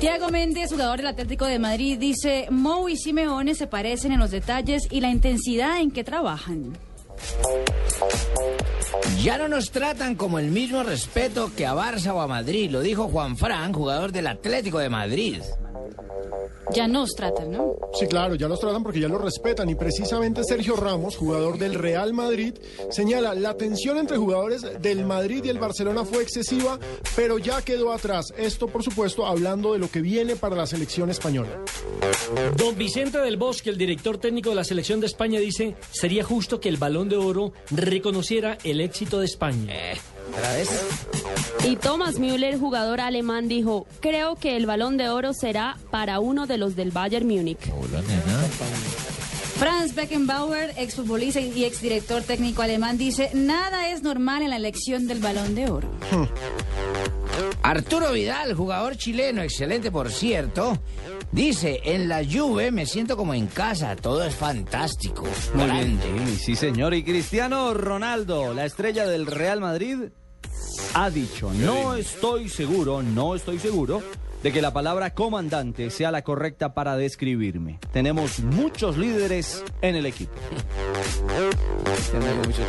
Tiago Méndez, jugador del Atlético de Madrid, dice, Mou y Simeone se parecen en los detalles y la intensidad en que trabajan. Ya no nos tratan como el mismo respeto que a Barça o a Madrid, lo dijo Juan Fran, jugador del Atlético de Madrid. Ya nos tratan, ¿no? Sí, claro, ya los tratan porque ya los respetan y precisamente Sergio Ramos, jugador del Real Madrid, señala la tensión entre jugadores del Madrid y el Barcelona fue excesiva, pero ya quedó atrás. Esto, por supuesto, hablando de lo que viene para la selección española. Don Vicente del Bosque, el director técnico de la selección de España, dice, sería justo que el balón de oro reconociera el éxito de España. ¿Otra vez? Y Thomas Müller, jugador alemán, dijo, creo que el balón de oro será para uno de los del Bayern Múnich. Franz Beckenbauer, exfutbolista y exdirector técnico alemán, dice, nada es normal en la elección del balón de oro. Arturo Vidal, jugador chileno, excelente por cierto, dice, en la Juve me siento como en casa, todo es fantástico. Muy bien, grande". Jimmy, sí señor. Y Cristiano Ronaldo, la estrella del Real Madrid, ha dicho, no estoy seguro, no estoy seguro de que la palabra comandante sea la correcta para describirme. Tenemos muchos líderes en el equipo. Tenemos muchos